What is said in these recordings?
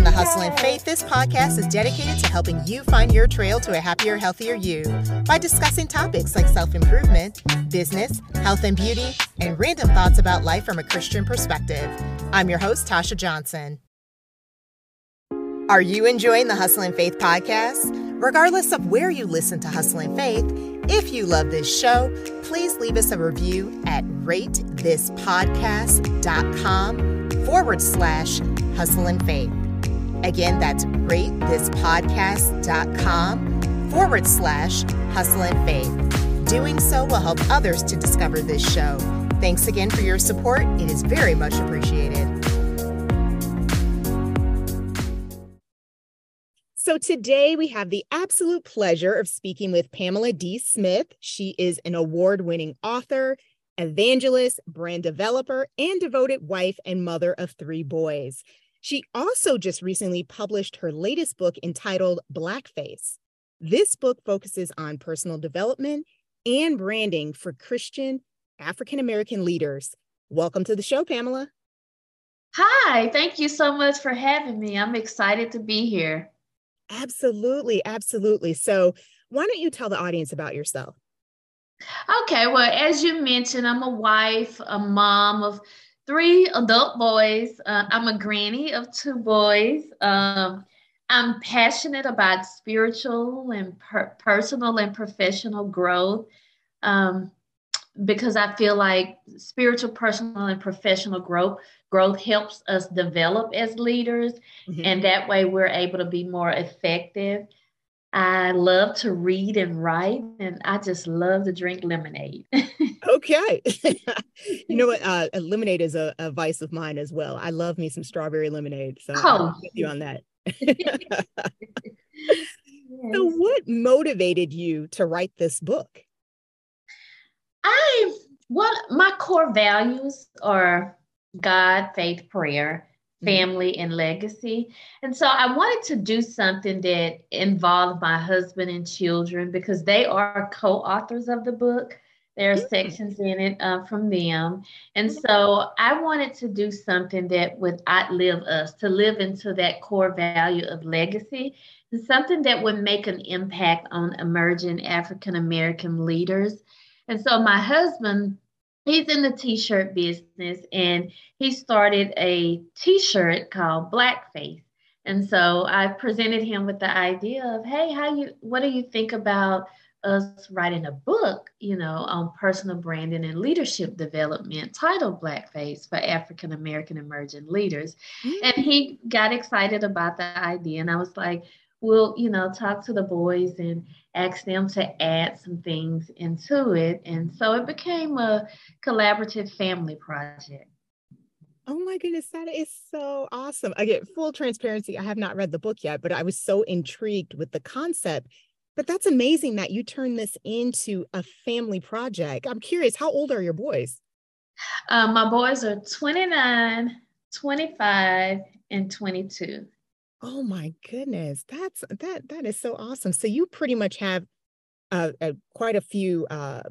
Welcome to Hustle and Faith. This podcast is dedicated to helping you find your trail to a happier, healthier you by discussing topics like self improvement, business, health and beauty, and random thoughts about life from a Christian perspective. I'm your host, Tasha Johnson. Are you enjoying the Hustle and Faith podcast? Regardless of where you listen to Hustle and Faith, if you love this show, please leave us a review at ratethispodcast.com forward slash hustle and faith. Again, that's ratethispodcast.com forward slash hustle and faith. Doing so will help others to discover this show. Thanks again for your support. It is very much appreciated. So, today we have the absolute pleasure of speaking with Pamela D. Smith. She is an award winning author, evangelist, brand developer, and devoted wife and mother of three boys. She also just recently published her latest book entitled Blackface. This book focuses on personal development and branding for Christian African American leaders. Welcome to the show, Pamela. Hi, thank you so much for having me. I'm excited to be here. Absolutely, absolutely. So, why don't you tell the audience about yourself? Okay, well, as you mentioned, I'm a wife, a mom of three adult boys. Uh, I'm a granny of two boys. Um, I'm passionate about spiritual and per- personal and professional growth um, because I feel like spiritual, personal, and professional growth growth helps us develop as leaders, mm-hmm. and that way we're able to be more effective. I love to read and write, and I just love to drink lemonade. okay. you know what? Uh, lemonade is a, a, vice of mine as well. I love me some strawberry lemonade. So oh. With you on that. yes. So, what motivated you to write this book? I, what my core values are God, faith, prayer. Family and legacy. And so I wanted to do something that involved my husband and children because they are co authors of the book. There are mm-hmm. sections in it uh, from them. And so I wanted to do something that would outlive us, to live into that core value of legacy, and something that would make an impact on emerging African American leaders. And so my husband he's in the t-shirt business and he started a t-shirt called blackface and so i presented him with the idea of hey how you what do you think about us writing a book you know on personal branding and leadership development titled blackface for african american emerging leaders mm-hmm. and he got excited about the idea and i was like we'll you know talk to the boys and ask them to add some things into it. And so it became a collaborative family project. Oh my goodness that is so awesome. I get full transparency. I have not read the book yet but i was so intrigued with the concept. But that's amazing that you turned this into a family project. I'm curious how old are your boys? Um, my boys are 29 25 and 22 Oh my goodness, that's that that is so awesome. So you pretty much have uh, uh, quite a few, uh,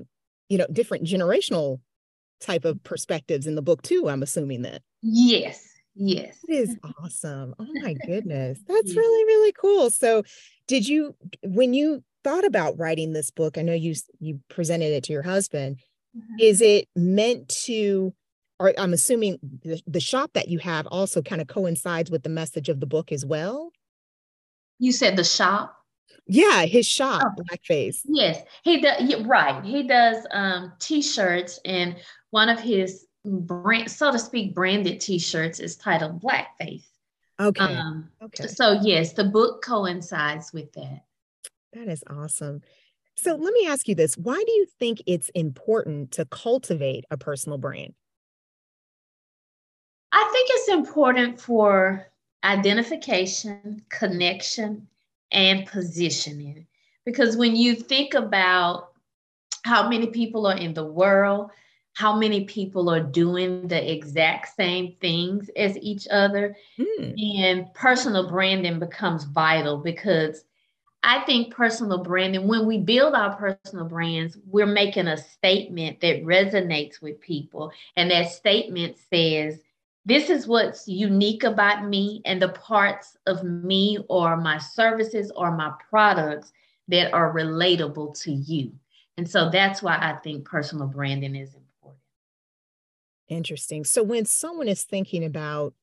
you know, different generational type of perspectives in the book too. I'm assuming that. Yes, yes, it is awesome. Oh my goodness, that's really really cool. So, did you when you thought about writing this book? I know you you presented it to your husband. Mm-hmm. Is it meant to or I'm assuming the, the shop that you have also kind of coincides with the message of the book as well. You said the shop? Yeah, his shop, oh, Blackface. Yes, he does. Right, he does um, t-shirts, and one of his brand, so to speak, branded t-shirts is titled Blackface. Okay. Um, okay. So yes, the book coincides with that. That is awesome. So let me ask you this: Why do you think it's important to cultivate a personal brand? I think it's important for identification, connection, and positioning. Because when you think about how many people are in the world, how many people are doing the exact same things as each other, mm. and personal branding becomes vital because I think personal branding, when we build our personal brands, we're making a statement that resonates with people. And that statement says, this is what's unique about me and the parts of me or my services or my products that are relatable to you. And so that's why I think personal branding is important. Interesting. So when someone is thinking about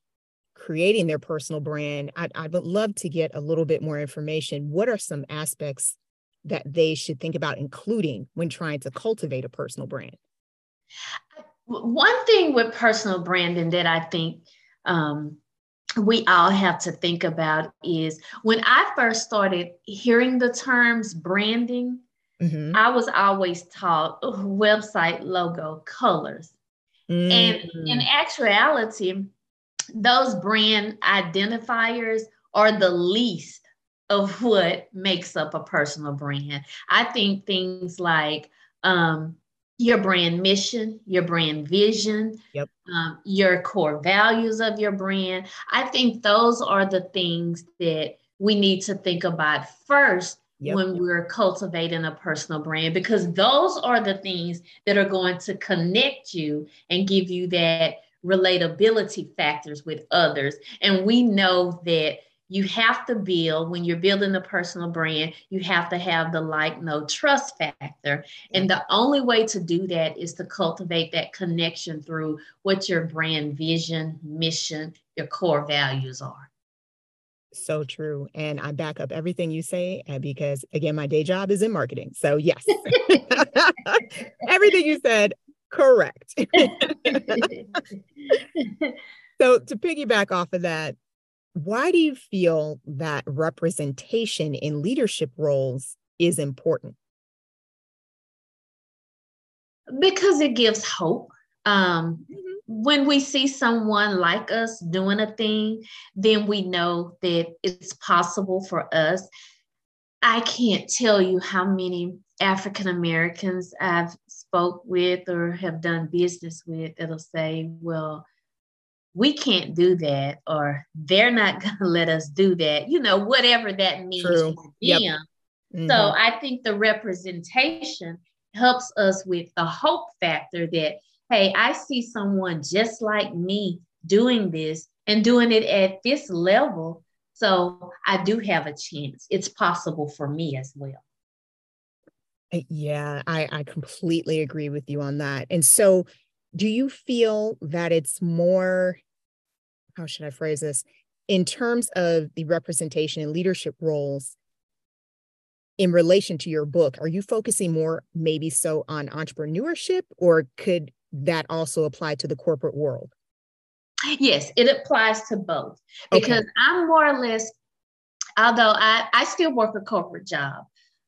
creating their personal brand, I, I would love to get a little bit more information. What are some aspects that they should think about including when trying to cultivate a personal brand? One thing with personal branding that I think um, we all have to think about is when I first started hearing the terms branding, mm-hmm. I was always taught oh, website logo colors. Mm-hmm. And in mm. actuality, those brand identifiers are the least of what makes up a personal brand. I think things like um, your brand mission, your brand vision, yep. um, your core values of your brand. I think those are the things that we need to think about first yep. when we're cultivating a personal brand, because those are the things that are going to connect you and give you that relatability factors with others. And we know that you have to build when you're building a personal brand you have to have the like no trust factor. And the only way to do that is to cultivate that connection through what your brand vision mission your core values are. So true. And i back up everything you say uh, because again my day job is in marketing. So yes. Everything you said correct. So to piggyback off of that why do you feel that representation in leadership roles is important? Because it gives hope. Um, mm-hmm. When we see someone like us doing a thing, then we know that it's possible for us. I can't tell you how many African Americans I've spoke with or have done business with that'll say, well, we can't do that or they're not going to let us do that you know whatever that means True. for them yep. mm-hmm. so i think the representation helps us with the hope factor that hey i see someone just like me doing this and doing it at this level so i do have a chance it's possible for me as well yeah i i completely agree with you on that and so do you feel that it's more how should I phrase this? In terms of the representation and leadership roles in relation to your book, are you focusing more maybe so on entrepreneurship or could that also apply to the corporate world? Yes, it applies to both because okay. I'm more or less, although I, I still work a corporate job.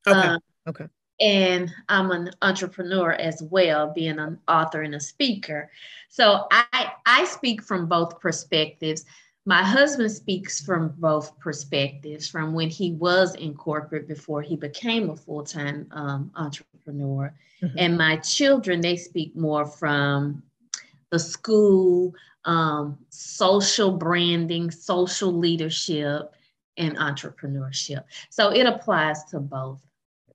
Okay. Um, okay and I'm an entrepreneur as well, being an author and a speaker. So I I speak from both perspectives. My husband speaks from both perspectives, from when he was in corporate before he became a full time um, entrepreneur, mm-hmm. and my children they speak more from the school, um, social branding, social leadership, and entrepreneurship. So it applies to both.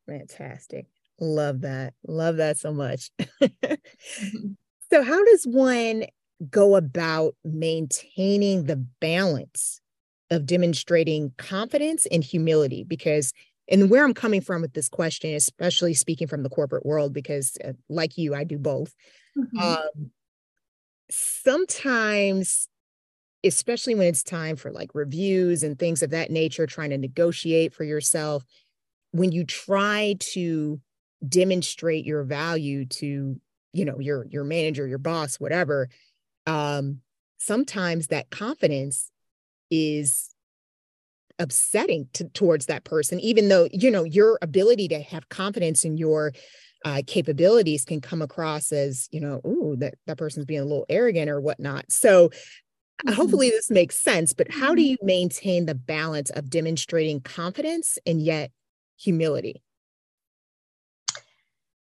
Fantastic. Love that. Love that so much. so, how does one go about maintaining the balance of demonstrating confidence and humility? Because, and where I'm coming from with this question, especially speaking from the corporate world, because uh, like you, I do both. Mm-hmm. Um, sometimes especially when it's time for like reviews and things of that nature, trying to negotiate for yourself, when you try to demonstrate your value to you know your your manager your boss whatever um sometimes that confidence is upsetting to, towards that person even though you know your ability to have confidence in your uh, capabilities can come across as you know oh that that person's being a little arrogant or whatnot so mm-hmm. hopefully this makes sense but how do mm-hmm. you maintain the balance of demonstrating confidence and yet humility?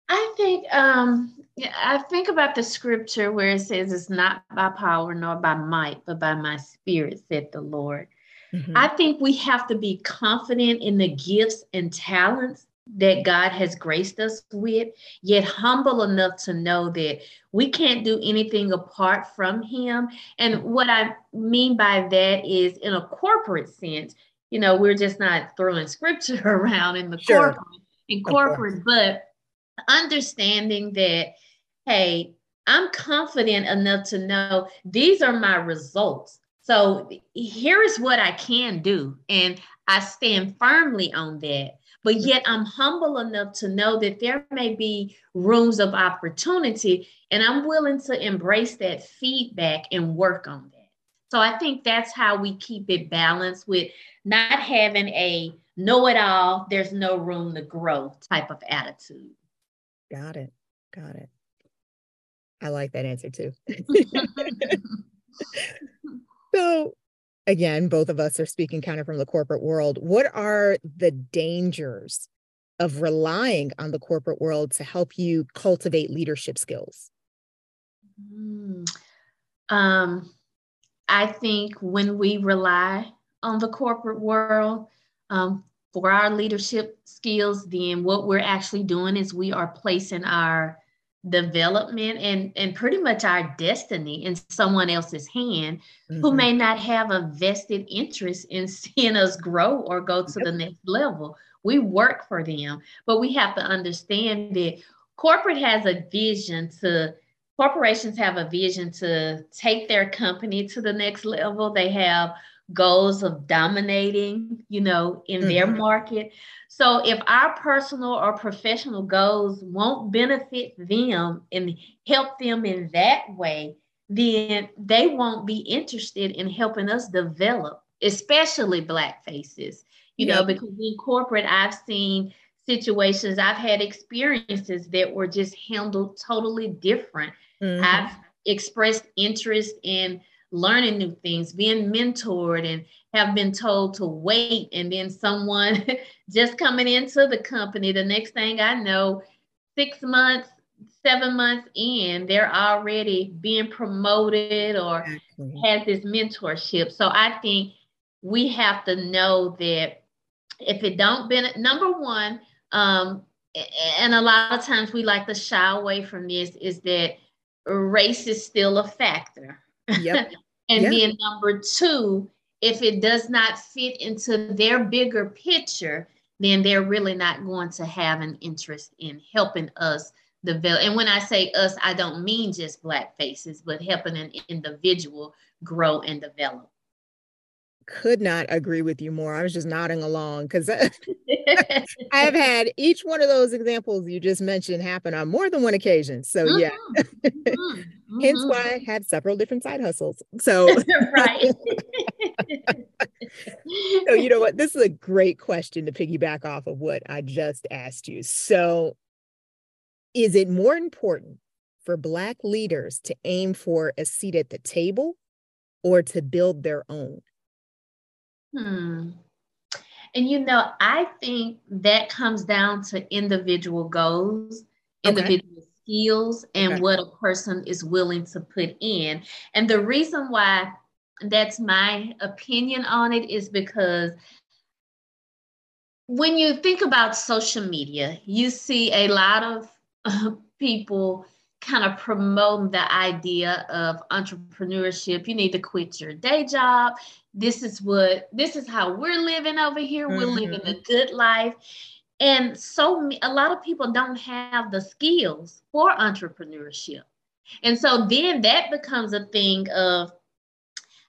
I think um I think about the scripture where it says it's not by power nor by might, but by my spirit, said the Lord. Mm-hmm. I think we have to be confident in the gifts and talents that God has graced us with, yet humble enough to know that we can't do anything apart from Him. And what I mean by that is, in a corporate sense, you know, we're just not throwing scripture around in the sure. corporate, in corporate, but understanding that, hey, I'm confident enough to know these are my results. So here is what I can do. And I stand firmly on that. But yet I'm humble enough to know that there may be rooms of opportunity, and I'm willing to embrace that feedback and work on that. So I think that's how we keep it balanced with not having a know it all, there's no room to grow type of attitude. Got it. Got it. I like that answer too. so, again, both of us are speaking kind of from the corporate world. What are the dangers of relying on the corporate world to help you cultivate leadership skills? Mm. Um, I think when we rely on the corporate world um, for our leadership skills, then what we're actually doing is we are placing our development and and pretty much our destiny in someone else's hand mm-hmm. who may not have a vested interest in seeing us grow or go to yep. the next level we work for them but we have to understand that corporate has a vision to corporations have a vision to take their company to the next level they have goals of dominating, you know, in mm-hmm. their market. So if our personal or professional goals won't benefit them and help them in that way, then they won't be interested in helping us develop, especially black faces. You yep. know, because in corporate, I've seen situations, I've had experiences that were just handled totally different. Mm-hmm. I've expressed interest in learning new things, being mentored, and have been told to wait. And then someone just coming into the company, the next thing I know, six months, seven months in, they're already being promoted or has this mentorship. So I think we have to know that if it don't been number one, um, and a lot of times we like to shy away from this, is that race is still a factor. Yep. And yeah. then number two, if it does not fit into their bigger picture, then they're really not going to have an interest in helping us develop. And when I say us, I don't mean just black faces, but helping an individual grow and develop could not agree with you more. I was just nodding along because I have had each one of those examples you just mentioned happen on more than one occasion. So mm-hmm. yeah, mm-hmm. hence why I have several different side hustles. So right. so you know what? This is a great question to piggyback off of what I just asked you. So, is it more important for Black leaders to aim for a seat at the table or to build their own? Hmm. And you know, I think that comes down to individual goals, individual okay. skills, and okay. what a person is willing to put in. And the reason why that's my opinion on it is because when you think about social media, you see a lot of people kind of promoting the idea of entrepreneurship. You need to quit your day job. This is what this is how we're living over here. Mm-hmm. we're living a good life. And so a lot of people don't have the skills for entrepreneurship. And so then that becomes a thing of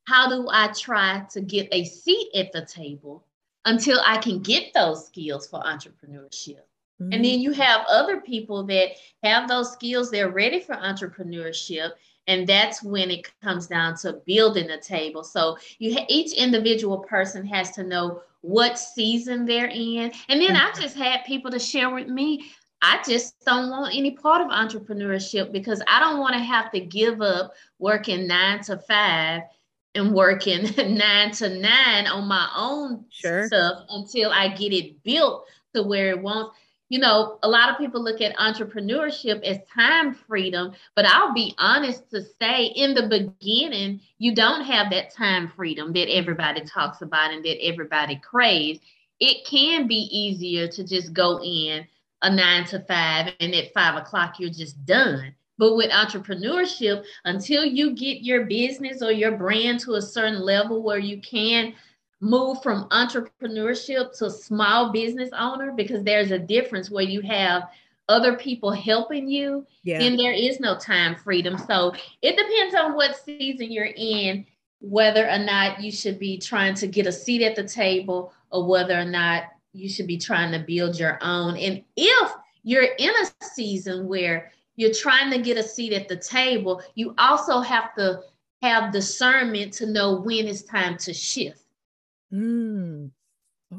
how do i try to get a seat at the table until i can get those skills for entrepreneurship mm-hmm. and then you have other people that have those skills they're ready for entrepreneurship and that's when it comes down to building a table so you ha- each individual person has to know what season they're in and then i just had people to share with me i just don't want any part of entrepreneurship because i don't want to have to give up working nine to five and working nine to nine on my own sure. stuff until i get it built to where it won't you know, a lot of people look at entrepreneurship as time freedom, but I'll be honest to say, in the beginning, you don't have that time freedom that everybody talks about and that everybody craves. it can be easier to just go in a nine to five and at five o'clock you're just done. But with entrepreneurship, until you get your business or your brand to a certain level where you can move from entrepreneurship to small business owner, because there's a difference where you have other people helping you, yeah. then there is no time freedom. So it depends on what season you're in, whether or not you should be trying to get a seat at the table or whether or not you should be trying to build your own. And if you're in a season where you're trying to get a seat at the table, you also have to have discernment to know when it's time to shift. Mm,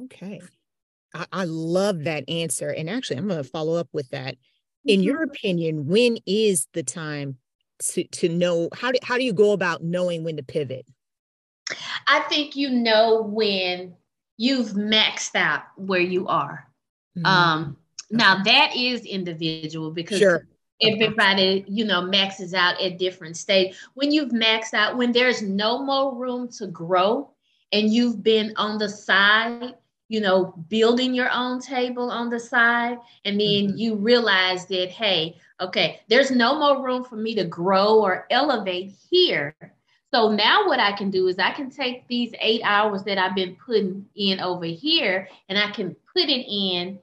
okay. I, I love that answer. And actually, I'm going to follow up with that. In your mm-hmm. opinion, when is the time to, to know how do, how do you go about knowing when to pivot? I think you know when you've maxed out where you are. Mm-hmm. Um, now that is individual because sure. everybody, you know, maxes out at different stage. When you've maxed out, when there's no more room to grow and you've been on the side, you know, building your own table on the side, and then mm-hmm. you realize that, hey, okay, there's no more room for me to grow or elevate here. So now what I can do is I can take these eight hours that I've been putting in over here and I can put it in,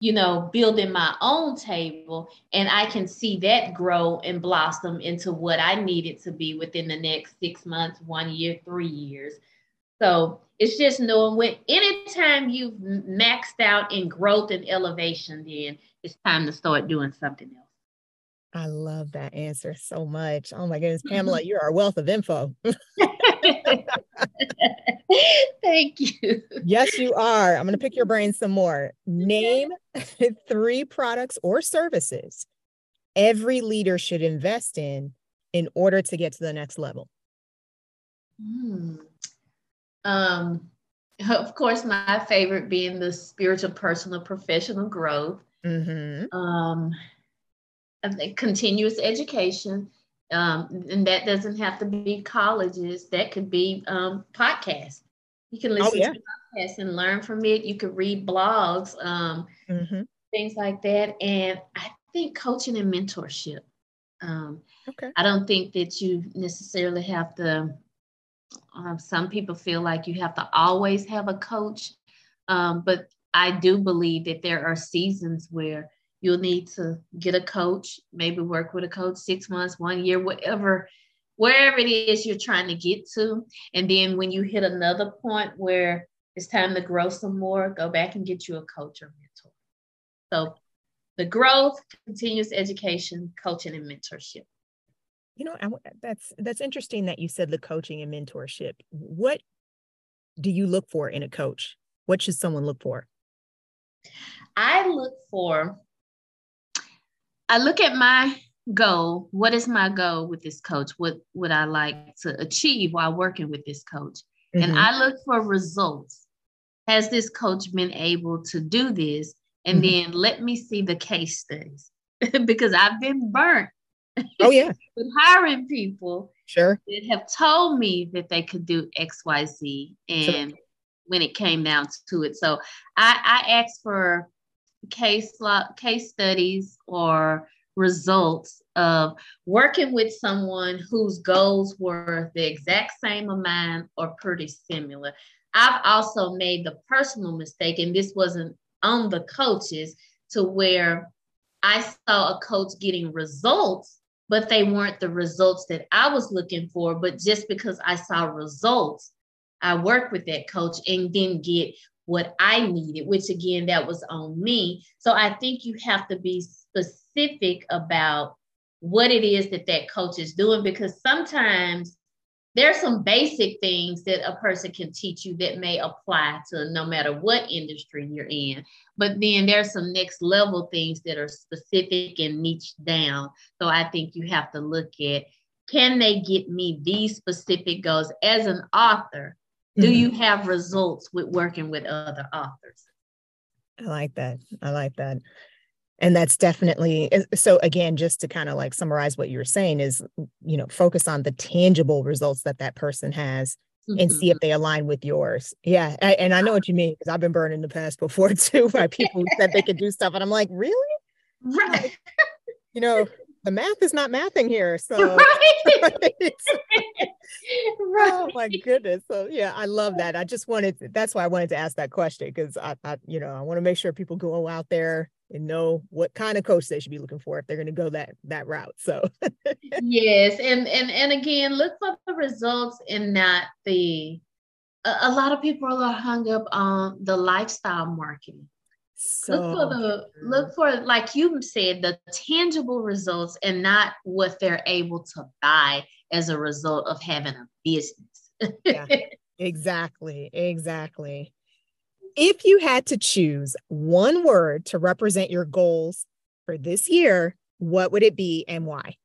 you know, building my own table and I can see that grow and blossom into what I need it to be within the next six months, one year, three years. So it's just knowing when anytime you've maxed out in growth and elevation, then it's time to start doing something else. I love that answer so much. Oh my goodness, Pamela, you're our wealth of info. Thank you. Yes, you are. I'm going to pick your brain some more. Name three products or services every leader should invest in in order to get to the next level. Hmm. Um, of course, my favorite being the spiritual, personal, professional growth. Mm-hmm. Um, continuous education. Um, and that doesn't have to be colleges. That could be um, podcasts. You can listen oh, yeah. to podcasts and learn from it. You could read blogs, um, mm-hmm. things like that. And I think coaching and mentorship. Um, okay. I don't think that you necessarily have to. Um, some people feel like you have to always have a coach, um, but I do believe that there are seasons where you'll need to get a coach, maybe work with a coach six months, one year, whatever, wherever it is you're trying to get to. And then when you hit another point where it's time to grow some more, go back and get you a coach or mentor. So the growth, continuous education, coaching, and mentorship. You know, that's that's interesting that you said the coaching and mentorship. What do you look for in a coach? What should someone look for? I look for I look at my goal. What is my goal with this coach? What would I like to achieve while working with this coach? Mm-hmm. And I look for results. Has this coach been able to do this? And mm-hmm. then let me see the case studies because I've been burnt. Oh, yeah. with hiring people sure that have told me that they could do XYZ. And sure. when it came down to it. So I, I asked for case case studies or results of working with someone whose goals were the exact same of mine or pretty similar. I've also made the personal mistake, and this wasn't on the coaches, to where I saw a coach getting results, but they weren't the results that I was looking for. But just because I saw results, I worked with that coach and didn't get what I needed, which again, that was on me. So I think you have to be specific about what it is that that coach is doing because sometimes there's some basic things that a person can teach you that may apply to no matter what industry you're in. But then there's some next level things that are specific and niche down. So I think you have to look at can they get me these specific goals as an author? do mm-hmm. you have results with working with other authors i like that i like that and that's definitely so again just to kind of like summarize what you were saying is you know focus on the tangible results that that person has mm-hmm. and see if mm-hmm. they align with yours. Yeah. I, and I know what you mean because I've been burned in the past before too by people who said they could do stuff. And I'm like, really? Right. you know, the math is not mathing here. So right. right. oh my goodness. So yeah, I love that. I just wanted to, that's why I wanted to ask that question because I, I, you know, I want to make sure people go out there and know what kind of coach they should be looking for if they're going to go that that route. So yes, and and and again, look for the results and not the. A, a lot of people are hung up on the lifestyle marketing. So look for the look for like you said the tangible results and not what they're able to buy as a result of having a business. yeah, exactly, exactly. If you had to choose one word to represent your goals for this year, what would it be and why?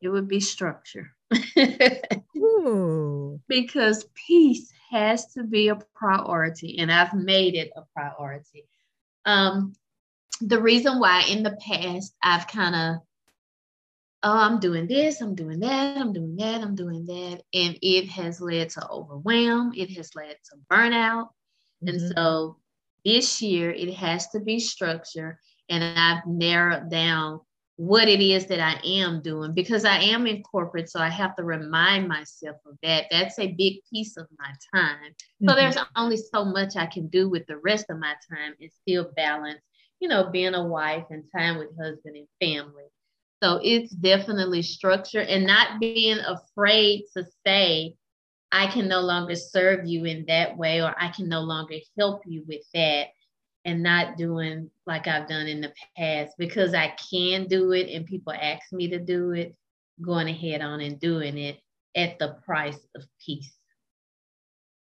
It would be structure. because peace has to be a priority, and I've made it a priority. Um, the reason why in the past I've kind of oh, I'm doing this, I'm doing that, I'm doing that, I'm doing that. And it has led to overwhelm, it has led to burnout. Mm-hmm. And so this year it has to be structure. And I've narrowed down what it is that I am doing because I am in corporate. So I have to remind myself of that. That's a big piece of my time. Mm-hmm. So there's only so much I can do with the rest of my time and still balance, you know, being a wife and time with husband and family. So it's definitely structure and not being afraid to say, I can no longer serve you in that way, or I can no longer help you with that, and not doing like I've done in the past because I can do it and people ask me to do it, going ahead on and doing it at the price of peace.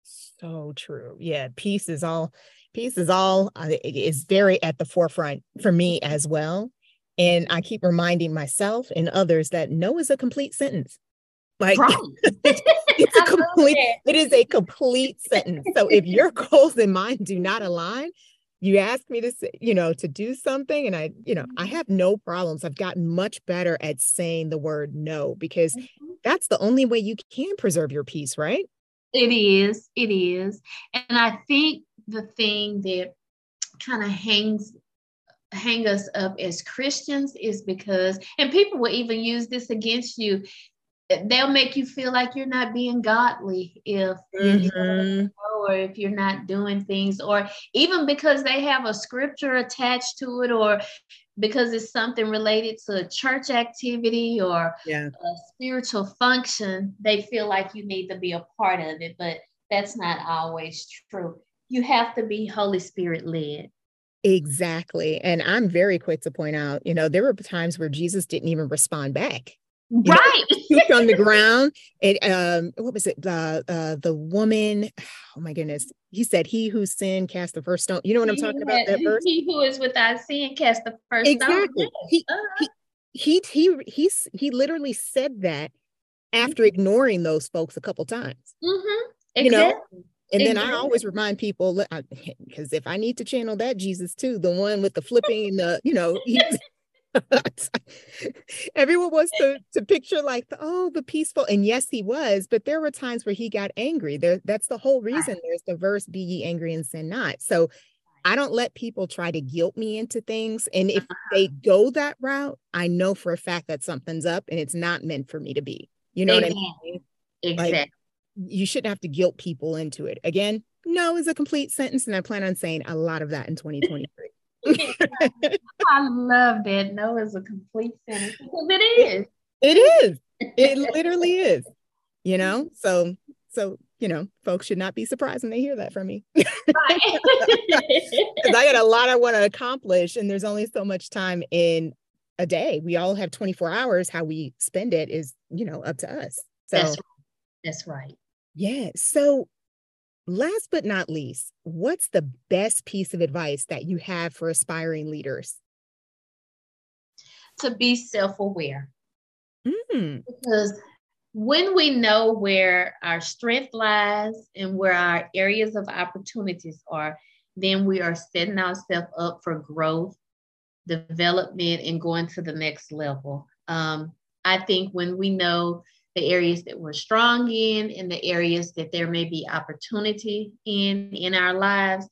So true. Yeah, peace is all peace is all uh, is very at the forefront for me as well and I keep reminding myself and others that no is a complete sentence. Like it's a complete, it is a complete sentence. So if your goals and mine do not align, you ask me to say, you know, to do something, and I, you know, I mm-hmm. have no problems. I've gotten much better at saying the word no because mm-hmm. that's the only way you can preserve your peace, right? It is. It is. And I think the thing that kind of hangs hang us up as Christians is because, and people will even use this against you. They'll make you feel like you're not being godly if mm-hmm. or if you're not doing things, or even because they have a scripture attached to it, or because it's something related to a church activity or yeah. a spiritual function, they feel like you need to be a part of it. But that's not always true. You have to be Holy Spirit led. Exactly. And I'm very quick to point out, you know, there were times where Jesus didn't even respond back. You right. Know, on the ground. And um, what was it? The uh, the woman, oh my goodness. He said, He who sinned cast the first stone. You know what I'm talking about? That verse? He who is without sin cast the first exactly. stone. He, uh-huh. he he he he he literally said that after mm-hmm. ignoring those folks a couple times. Mm-hmm. Exactly. You know, and then I always remind people because if I need to channel that Jesus too, the one with the flipping, the you know, everyone wants to to picture like the, oh the peaceful, and yes he was, but there were times where he got angry. There, that's the whole reason. There's the verse, "Be ye angry and sin not." So I don't let people try to guilt me into things, and if they uh-huh. go that route, I know for a fact that something's up, and it's not meant for me to be. You know what I mean? Exactly. Like, you shouldn't have to guilt people into it. Again, no is a complete sentence, and I plan on saying a lot of that in 2023. I love that. No is a complete sentence because it is. It is. It literally is. You know, so so you know, folks should not be surprised when they hear that from me. Because I got a lot I want to accomplish, and there's only so much time in a day. We all have 24 hours. How we spend it is, you know, up to us. So that's right. That's right. Yeah. So, last but not least, what's the best piece of advice that you have for aspiring leaders? To be self aware. Mm. Because when we know where our strength lies and where our areas of opportunities are, then we are setting ourselves up for growth, development, and going to the next level. Um, I think when we know the areas that we're strong in and the areas that there may be opportunity in in our lives,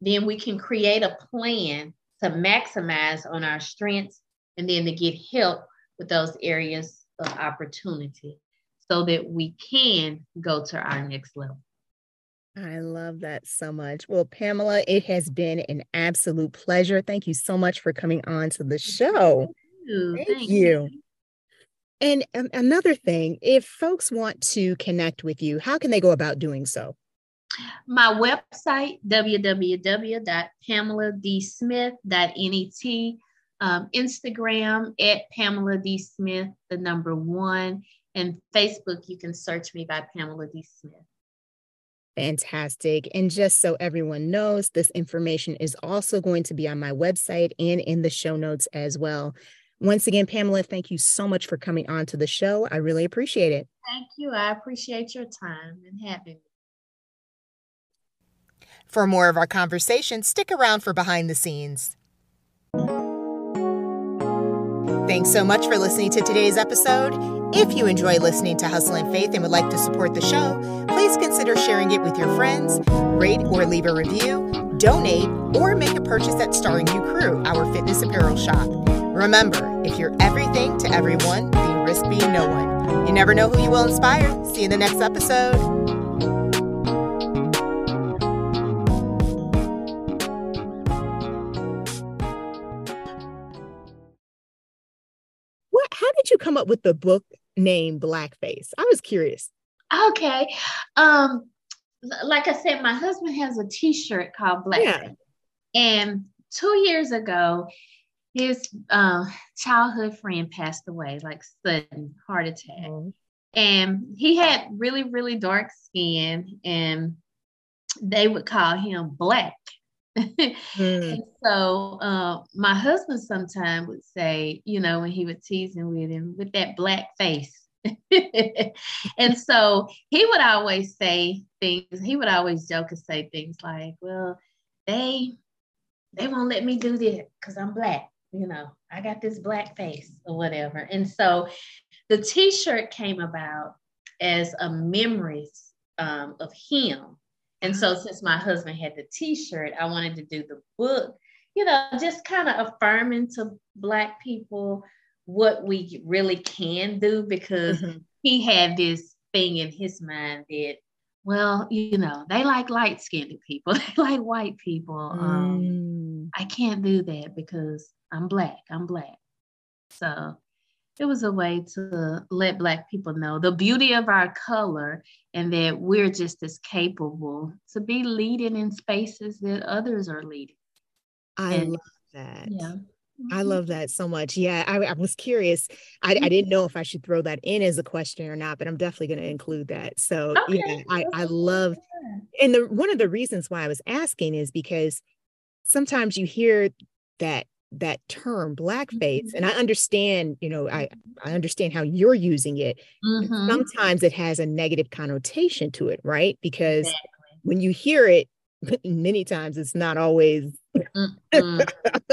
then we can create a plan to maximize on our strengths and then to get help with those areas of opportunity so that we can go to our next level. I love that so much. Well, Pamela, it has been an absolute pleasure. Thank you so much for coming on to the show. Thank you. Thank Thank you. And um, another thing, if folks want to connect with you, how can they go about doing so? My website, www.pameladsmith.net, um, Instagram at Pamela D. Smith, the number one, and Facebook, you can search me by Pamela D. Smith. Fantastic. And just so everyone knows, this information is also going to be on my website and in the show notes as well. Once again, Pamela, thank you so much for coming on to the show. I really appreciate it. Thank you. I appreciate your time and having me. For more of our conversation, stick around for behind the scenes. Thanks so much for listening to today's episode. If you enjoy listening to Hustle and Faith and would like to support the show, please consider sharing it with your friends, rate or leave a review, donate, or make a purchase at Starring You Crew, our fitness apparel shop. Remember, if you're everything to everyone, then you risk being no one. You never know who you will inspire. See you in the next episode. What? How did you come up with the book name Blackface? I was curious. Okay. Um, like I said, my husband has a T-shirt called Blackface. Yeah. And two years ago, his uh, childhood friend passed away, like sudden heart attack. And he had really, really dark skin, and they would call him Black. Mm. And so uh, my husband sometimes would say, you know, when he would tease him with him, with that black face. and so he would always say things, he would always joke and say things like, well, they they won't let me do this because I'm black, you know, I got this black face or whatever. And so the t-shirt came about as a memories um, of him and so since my husband had the t-shirt, I wanted to do the book, you know, just kind of affirming to black people what we really can do because Mhm. he had this thing in his mind that, well, you know, they like light-skinned people, they like white people. Um, Mm. I can't do that because I'm black. I'm black. So it was a way to let black people know the beauty of our color and that we're just as capable to be leading in spaces that others are leading. I And- love that. Yeah. I mm-hmm. love that so much. Yeah, I, I was curious. I, I mm-hmm. didn't know if I should throw that in as a question or not, but I'm definitely going to include that. So yeah, I, I love, and the one of the reasons why I was asking is because sometimes you hear that that term blackface, and I understand, you know, I I understand how you're using it. Mhm. Sometimes it has a negative connotation to it, right? Because Exactly. when you hear it, many times it's not always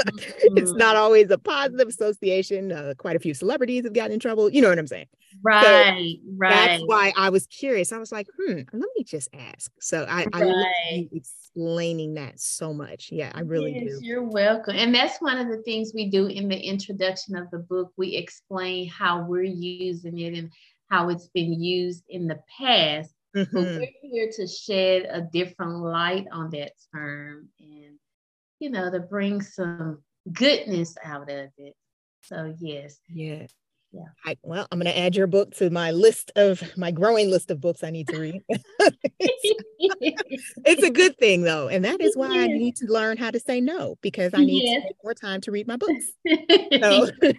it's mm. not always a positive association. Uh, quite a few celebrities have gotten in trouble. You know what I'm saying? Right, right. That's why I was curious. I was like, hmm, let me just ask. So I, I love Right. explaining that so much. Yeah, I really yes, do. You're welcome. And that's one of the things we do in the introduction of the book. We explain how we're using it and how it's been used in the past. But Mhm. we're here to shed a different light on that term and, you know, to bring some goodness out of it. So, yes. Yeah. Yeah. I, well, I'm going to add your book to my list of my growing list of books I need to read. it's, it's a good thing though. And that is why I need to learn how to say no because I need Yes. more time to read my books. So,